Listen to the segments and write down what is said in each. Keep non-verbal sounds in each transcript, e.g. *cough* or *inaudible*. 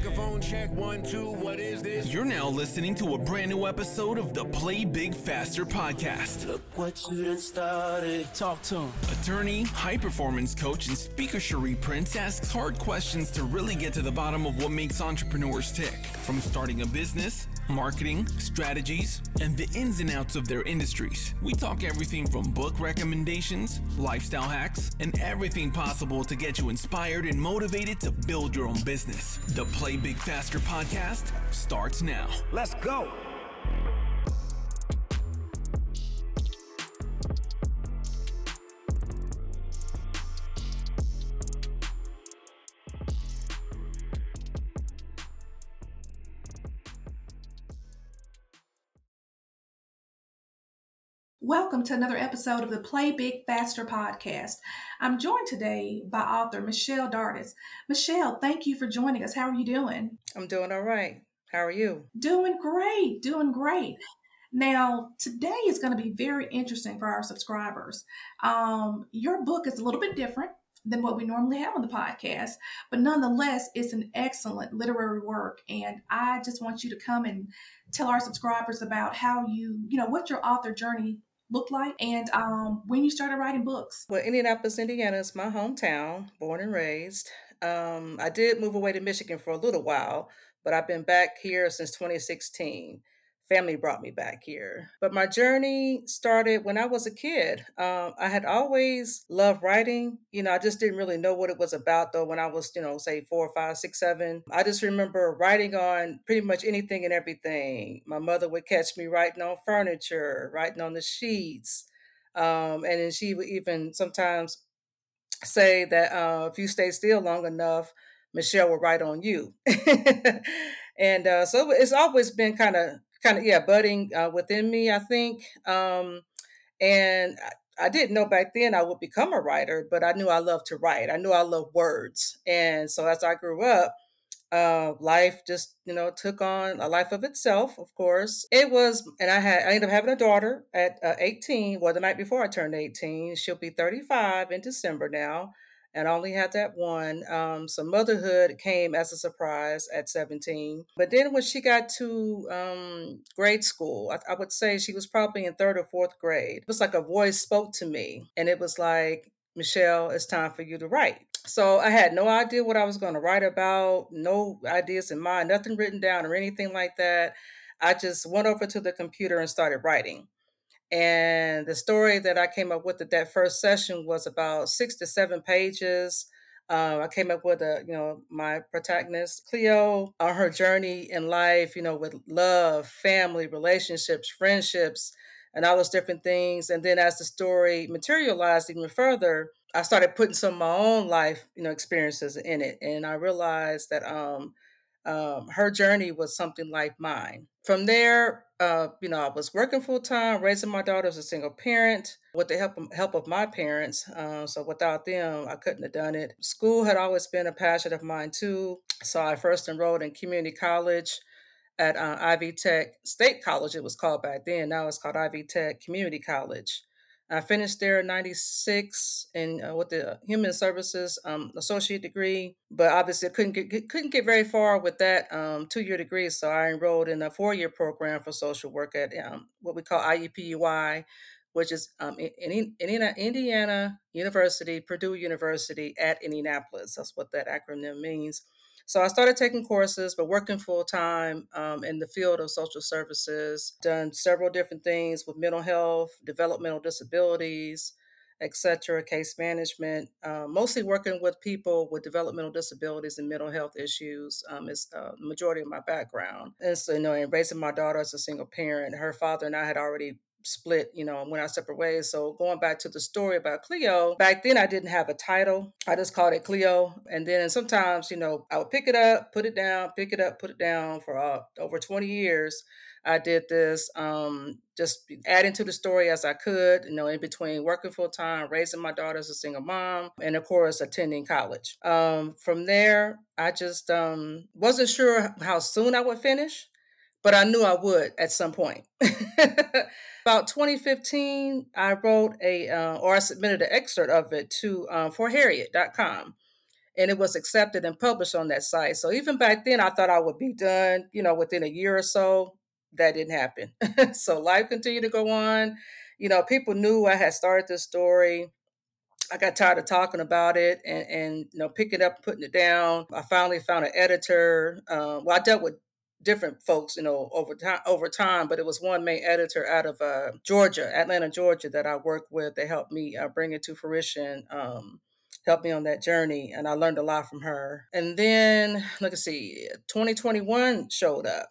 Microphone check one, two. What is this? You're now listening to a brand new episode of the Play Big Faster podcast. Look what you done started. Talk to him. Attorney, high performance coach, and speaker Cherie Prince asks hard questions to really get to the bottom of what makes entrepreneurs tick. From starting a business, marketing, strategies, and the ins and outs of their industries. We talk everything from book recommendations, lifestyle hacks, and everything possible to get you inspired and motivated to build your own business. The Play Big Faster podcast starts now. Let's go. Welcome to another episode of the Play Big Faster podcast. I'm joined today by author Michelle Dartis. Michelle, thank you for joining us. How are you doing? I'm doing all right. How are you? Doing great, doing great. Now, today is going to be very interesting for our subscribers. Um, your book is a little bit different than what we normally have on the podcast, but nonetheless, it's an excellent literary work. And I just want you to come and tell our subscribers about how you, you know, what your author journey looked like and um, when you started writing books. Well, Indianapolis, Indiana is my hometown, born and raised. Um, I did move away to Michigan for a little while, but I've been back here since 2016 family brought me back here. But my journey started when I was a kid. Um, I had always loved writing. You know, I just didn't really know what it was about though when I was, you know, say four, five, six, seven. I just remember writing on pretty much anything and everything. My mother would catch me writing on furniture, writing on the sheets. Um, and then she would even sometimes say that uh, if you stay still long enough, Michelle will write on you. *laughs* and uh, so it's always been kind of kind of yeah budding uh, within me i think um, and I, I didn't know back then i would become a writer but i knew i loved to write. I knew i loved words and so as i grew up uh, life just you know took on a life of itself of course. It was and i had i ended up having a daughter at uh, 18 well the night before i turned 18 she'll be 35 in december now and only had that one. Um, so motherhood came as a surprise at 17. But then when she got to um, grade school, I, I, would say she was probably in third or fourth grade. It was like a voice spoke to me, and it was like, Michelle, it's time for you to write. So I had no idea what I was going to write about, no ideas in mind, nothing written down or anything like that. I just went over to the computer and started writing. And the story that I came up with at that first session was about six to seven pages. Uh, I came up with a, you know, my protagonist, Cleo, on her journey in life, you know, with love, family, relationships, friendships, and all those different things. And then as the story materialized even further, I started putting some of my own life, you know, experiences in it. And I realized that um, um, her journey was something like mine. From there, uh, you know, I was working full time, raising my daughter as a single parent with the help of, help of my parents. Uh, so without them, I couldn't have done it. School had always been a passion of mine too. So I first enrolled in community college at uh, Ivy Tech State College. It was called back then. Now it's called Ivy Tech Community College. I finished there in 96 and uh, with the human services um, associate degree, but obviously couldn't get, couldn't get very far with that um, two year degree. So I enrolled in a four year program for social work at um, what we call IUPUI, which is um, in, in, Indiana University, Purdue University at Indianapolis. That's what that acronym means. So I started taking courses, but working full time um, in the field of social services, done several different things with mental health, developmental disabilities, etc., case management, uh, mostly working with people with developmental disabilities and mental health issues um, is uh, the majority of my background. And so, you know, and raising my daughter as a single parent, her father and I had already split, you know, went our separate ways. So going back to the story about Cleo, back then I didn't have a title. I just called it Cleo. And then sometimes, you know, I would pick it up, put it down, pick it up, put it down for uh, over 20 years. I did this, um, just adding to the story as I could, you know, in between working full time, raising my daughter as a single mom, and of course, attending college. Um, from there, I just um, wasn't sure how soon I would finish, but I knew I would at some point. *laughs* About 2015, I wrote a, uh, or I submitted an excerpt of it to uh, forharriet.com. and it was accepted and published on that site. So even back then, I thought I would be done, you know, within a year or so. That didn't happen. *laughs* so life continued to go on. You know, people knew I had started this story. I got tired of talking about it and, and you know picking it up, putting it down. I finally found an editor. Uh, well, I dealt with different folks, you know, over time over time, but it was one main editor out of uh, Georgia, Atlanta, Georgia, that I worked with. They helped me uh, bring it to fruition. Um, helped me on that journey and I learned a lot from her. And then, look, at see, 2021 showed up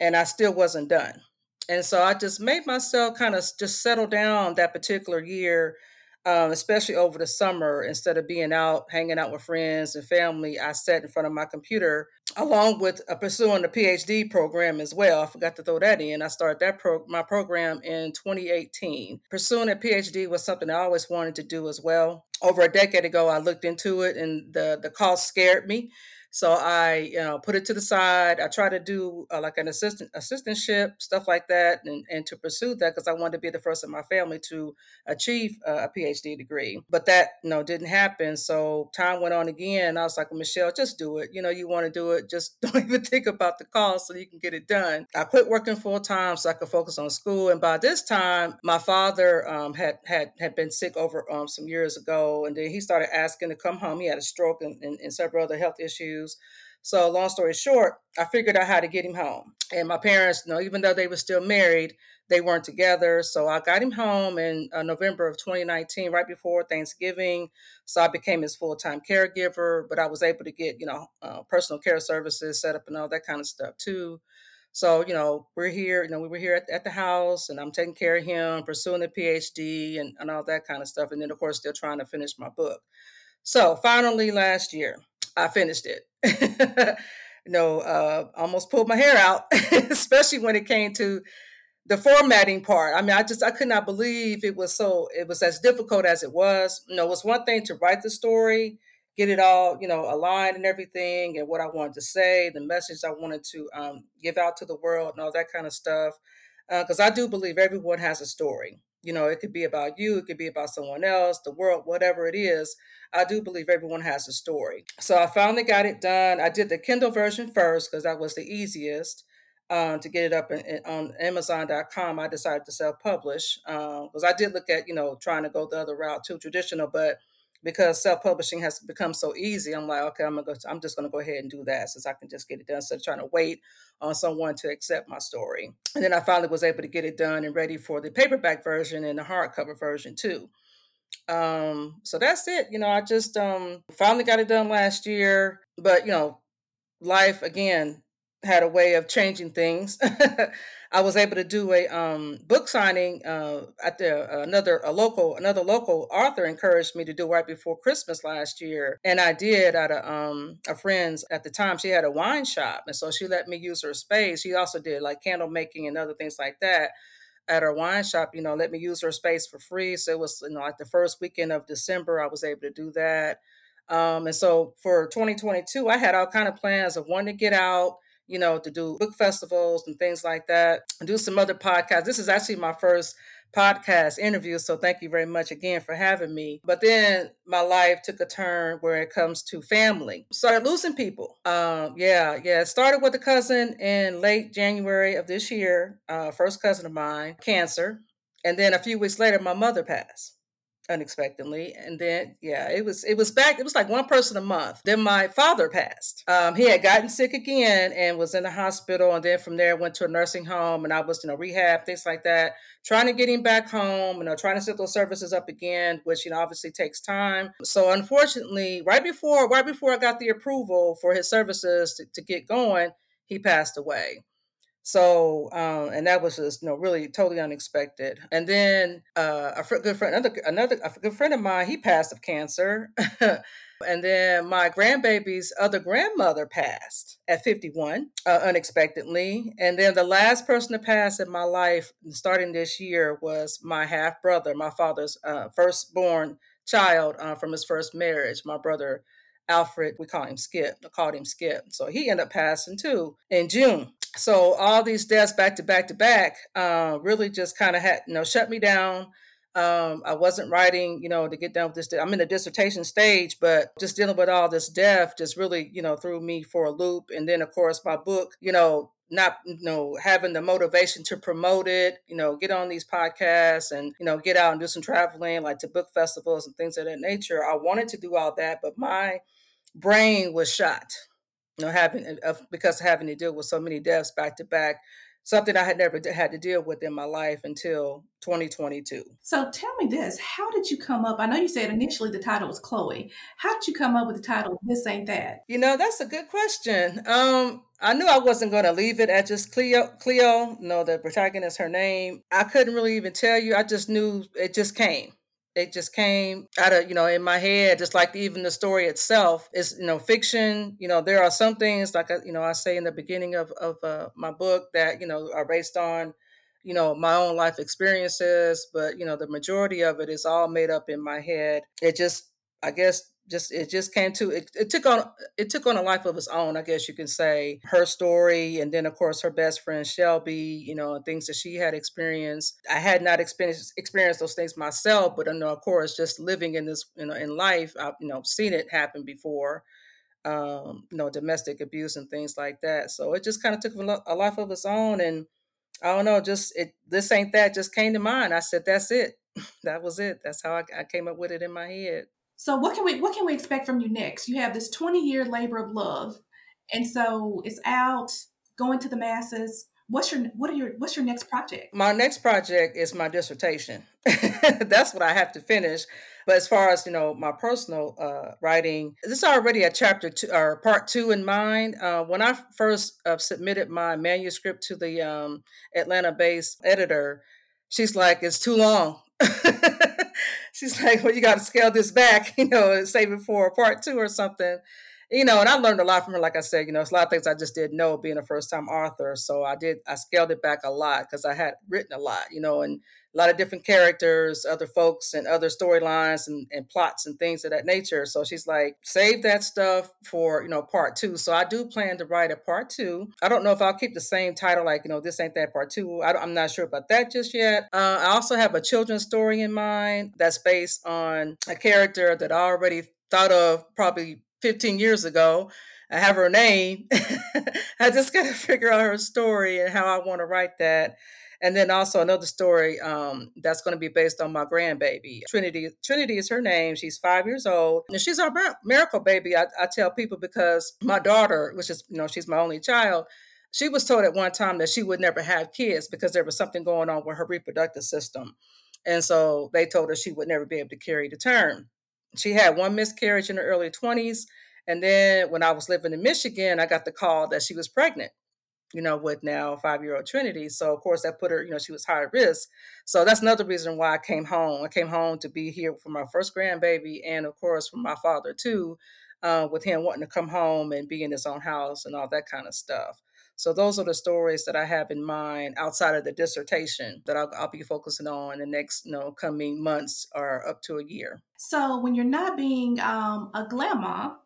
and I still wasn't done. And so I just made myself kind of just settle down that particular year um, especially over the summer, instead of being out hanging out with friends and family, I sat in front of my computer along with uh, pursuing the PhD program as well. I forgot to throw that in. I started that pro- my program in 2018. Pursuing a PhD was something I always wanted to do as well. Over a decade ago, I looked into it, and the the cost scared me. So I, you know, put it to the side. I try to do uh, like an assistant assistantship, stuff like that, and, and to pursue that because I wanted to be the first in my family to achieve uh, a PhD degree. But that, you know, didn't happen. So time went on again. I was like, Michelle, just do it. You know, you want to do it, just *laughs* don't even think about the cost so you can get it done. I quit working full time so I could focus on school. And by this time, my father um, had had had been sick over um, some years ago, and then he started asking to come home. He had a stroke and, and, and several other health issues issues. So, long story short, I figured out how to get him home. And my parents, you know, even though they were still married, they weren't together. So I got him home in uh, November of 2019, right before Thanksgiving. So I became his full time caregiver, but I was able to get, you know, uh, personal care services set up and all that kind of stuff too. So, you know, we're here, you know, we were here at, at, the house and I'm taking care of him, pursuing a PhD and, and all that kind of stuff. And then, of course, still trying to finish my book. So finally, last year, I finished it. *laughs* you know, uh, almost pulled my hair out, *laughs* especially when it came to the formatting part. I mean, I just I could not believe it was so it was as difficult as it was. You know, it was one thing to write the story, get it all you know aligned and everything, and what I wanted to say, the message I wanted to um, give out to the world, and all that kind of stuff. Because uh, I do believe everyone has a story. You know, it could be about you, it could be about someone else, the world, whatever it is. I do believe everyone has a story. So I finally got it done. I did the Kindle version first because that was the easiest. Um, to get it up in, in, on Amazon.com, I decided to self publish because um, I did look at, you know, trying to go the other route too, traditional, but because self publishing has become so easy, I'm like, okay, I'm gonna go, I'm just gonna go ahead and do that since I can just get it done instead of trying to wait on someone to accept my story. And then I finally was able to get it done and ready for the paperback version and the hardcover version too. Um, so that's it. You know, I just um finally got it done last year, but you know, life again had a way of changing things. *laughs* I was able to do a um, book signing uh, at the uh, another a local another local author encouraged me to do right before Christmas last year, and I did at a um, a friend's at the time. She had a wine shop, and so she let me use her space. She also did like candle making and other things like that at her wine shop, you know, let me use her space for free. So it was, you know, like the first weekend of December, I was able to do that. Um, and so for 2022, I had all kind of plans of wanting to get out, you know, to do book festivals and things like that, do some other podcasts. This is actually my first podcast interview. So thank you very much again for having me. But then my life took a turn where it comes to family. Started losing people. Um, yeah, yeah. Started with a cousin in late January of this year, uh, first cousin of mine, cancer. And then a few weeks later, my mother passed unexpectedly and then yeah it was it was back it was like one person a month. Then my father passed. Um, he had gotten sick again and was in the hospital and then from there went to a nursing home and i was you know rehab things like that trying to get him back home you know trying to set those services up again which you know obviously takes time. So unfortunately right before right before i got the approval for his services to, to get going he passed away so, um, and that was just, you know, really totally unexpected. And then uh, a good friend, another, another a good friend of mine, he passed of cancer. *laughs* and then my grandbaby's other grandmother passed at 51 uh, unexpectedly. And then the last person to pass in my life starting this year was my half brother, my father's uh, firstborn child uh, from his first marriage, my brother Alfred, we call him Skip, I called him Skip. So he ended up passing too in June so all these deaths back to back to back uh, really just kind of had you know shut me down Um, I wasn't writing, you know, to get done with this. I'm in the dissertation stage, but just dealing with all this death just really, you know, threw me for a loop. And then, of course, my book, you know, not you know having the motivation to promote it you know get on these podcasts and you know get out and do some traveling like to book festivals and things of that nature i wanted to do all that but my brain was shot you know having uh, because having to deal with so many deaths back to back something I had never had to deal with in my life until 2022. So tell me this, how did you come up? I know you said initially the title was Chloe. How did you come up with the title This Ain't That? You know, that's a good question. Um I knew I wasn't going to leave it at just Cleo. Cleo, no, the protagonist, her name. I couldn't really even tell you. I just knew it just came it just came out of you know in my head just like even the story itself is you know fiction. You know there are some things like you know i say in the beginning of, of uh, my book that you know are based on you know my own life experiences but you know the majority of it is all made up in my head. It just i guess just it just came to it, it took on it took on a life of its own i guess you can say. Her story and then of course her best friend shelby you know things that she had experienced. I had not experienced experienced those things myself but i know of course just living in this you know in life i've you know seen it happen before um you know domestic abuse and things like that. So it just kind of took a life of its own and i don't know just it this ain't that just came to mind. I said that's it. *laughs* That was it. That's how I, I came up with it in my head so what can we what can we expect from you next? You have this 20 year labor of love, and so it's out going to the masses. What's your what are your what's your next project? My next project is my dissertation. *laughs* That's what I have to finish. But as far as you know, my personal uh, writing, this is already a chapter two or part two in mind. Uh, when I first uh, submitted my manuscript to the um, Atlanta-based editor, she's like, "It's too long." *laughs* she's like, well, you got to scale this back, *laughs* you know, save it for part two or something. You know, and I learned a lot from her. Like I said, you know, it's a lot of things I just didn't know being a first time author. So I did, I scaled it back a lot because I had written a lot, you know, and a lot of different characters, other folks, and other storylines and, and plots and things of that nature. So she's like, save that stuff for, you know, part two. So I do plan to write a part two. I don't know if I'll keep the same title, like, you know, this ain't that part two. I am not sure about that just yet. Uh, I also have a children's story in mind that's based on a character that I already thought of probably 15 years ago. I have her name. *laughs* I just got to figure out her story and how I want to write that. And then also another story um, that's going to be based on my grandbaby. Trinity Trinity is her name. She's five years old. And she's our miracle baby, I, I tell people, because my daughter, which is, you know, she's my only child, she was told at one time that she would never have kids because there was something going on with her reproductive system. And so they told her she would never be able to carry the term. She had one miscarriage in her early 20s. And then when I was living in Michigan, I got the call that she was pregnant you know, with now five year old Trinity. So, of course, that put her, you know, she was high risk. So, that's another reason why I came home. I came home to be here for my first grandbaby and, of course, for my father, too, uh, with him wanting to come home and be in his own house and all that kind of stuff. So, those are the stories that I have in mind outside of the dissertation that I'll, I'll be focusing on in the next, you know, coming months or up to a year. So, when you're not being um, a grandma,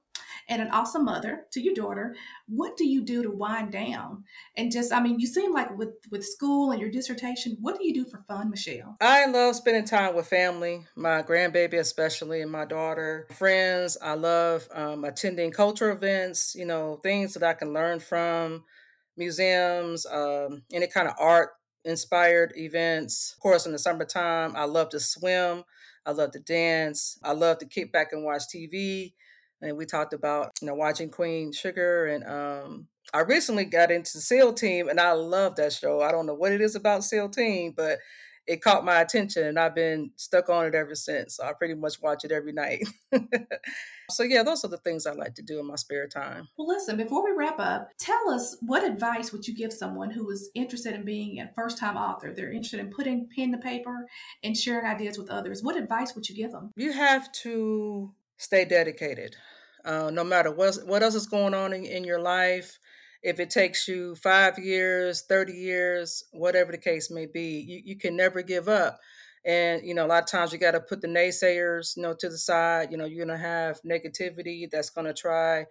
and an awesome mother to your daughter what do you do to wind down? And just i mean you seem like with with school and your dissertation what do you do for fun michelle? I love spending time with family my grandbaby especially and my daughter friends. I love um, attending culture events you know things that i can learn from museums um, any kind of art inspired events of course in the summertime i love to swim I love to dance. I love to kick back and watch TV and we talked about you know watching Queen Sugar and um I recently got into SEAL Team and I love that show. I don't know what it is about SEAL Team, but it caught my attention and I've been stuck on it ever since. So I pretty much watch it every night. *laughs* so yeah, those are the things I like to do in my spare time. Well, listen, before we wrap up, tell us what advice would you give someone who is interested in being a first-time author? They're interested in putting pen to paper and sharing ideas with others. What advice would you give them? You have to stay dedicated. Uh, no matter what, what else is going on in, in your life, if it takes you five years, 30 years, whatever the case may be, you, you can never give up. And, you know, a lot of times you got to put the naysayers, you know, to the side. You know, you're going to have negativity that's going to try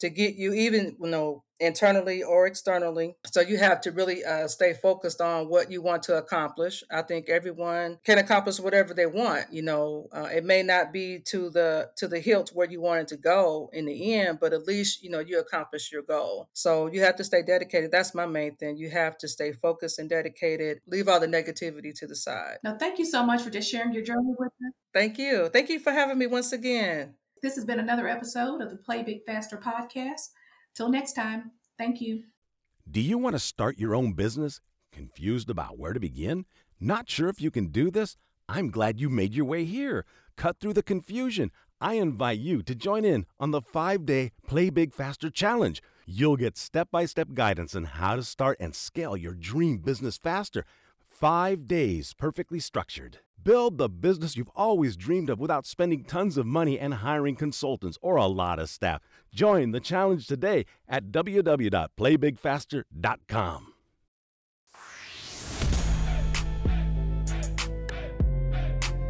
to get you even you know internally or externally. So you have to really uh, stay focused on what you want to accomplish. I think everyone can accomplish whatever they want. You know, uh, it may not be to the to the hilt where you wanted to go in the end, but at least you know you accomplish your goal. So you have to stay dedicated. That's my main thing. You have to stay focused and dedicated. Leave all the negativity to the side. Now, thank you so much for just sharing your journey with us. Thank you. Thank you for having me once again. This has been another episode of the Play Big Faster podcast. Till next time, thank you. Do you want to start your own business? Confused about where to begin? Not sure if you can do this? I'm glad you made your way here. Cut through the confusion. I invite you to join in on the five day Play Big Faster Challenge. You'll get step by step guidance on how to start and scale your dream business faster. Five days perfectly structured. Build the business you've always dreamed of without spending tons of money and hiring consultants or a lot of staff. Join the challenge today at www.playbigfaster.com.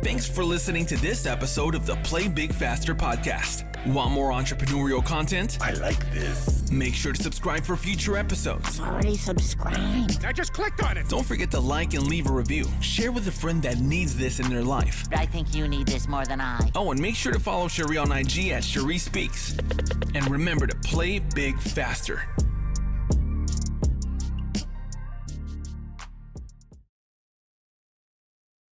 Thanks for listening to this episode of the Play Big Faster podcast. Want more entrepreneurial content? I like this. Make sure to subscribe for future episodes. Already subscribed. I just clicked on it. Don't forget to like and leave a review. Share with a friend that needs this in their life. I think you need this more than I. Oh, and make sure to follow Cherie on IG at Cherie Speaks. And remember to play big faster.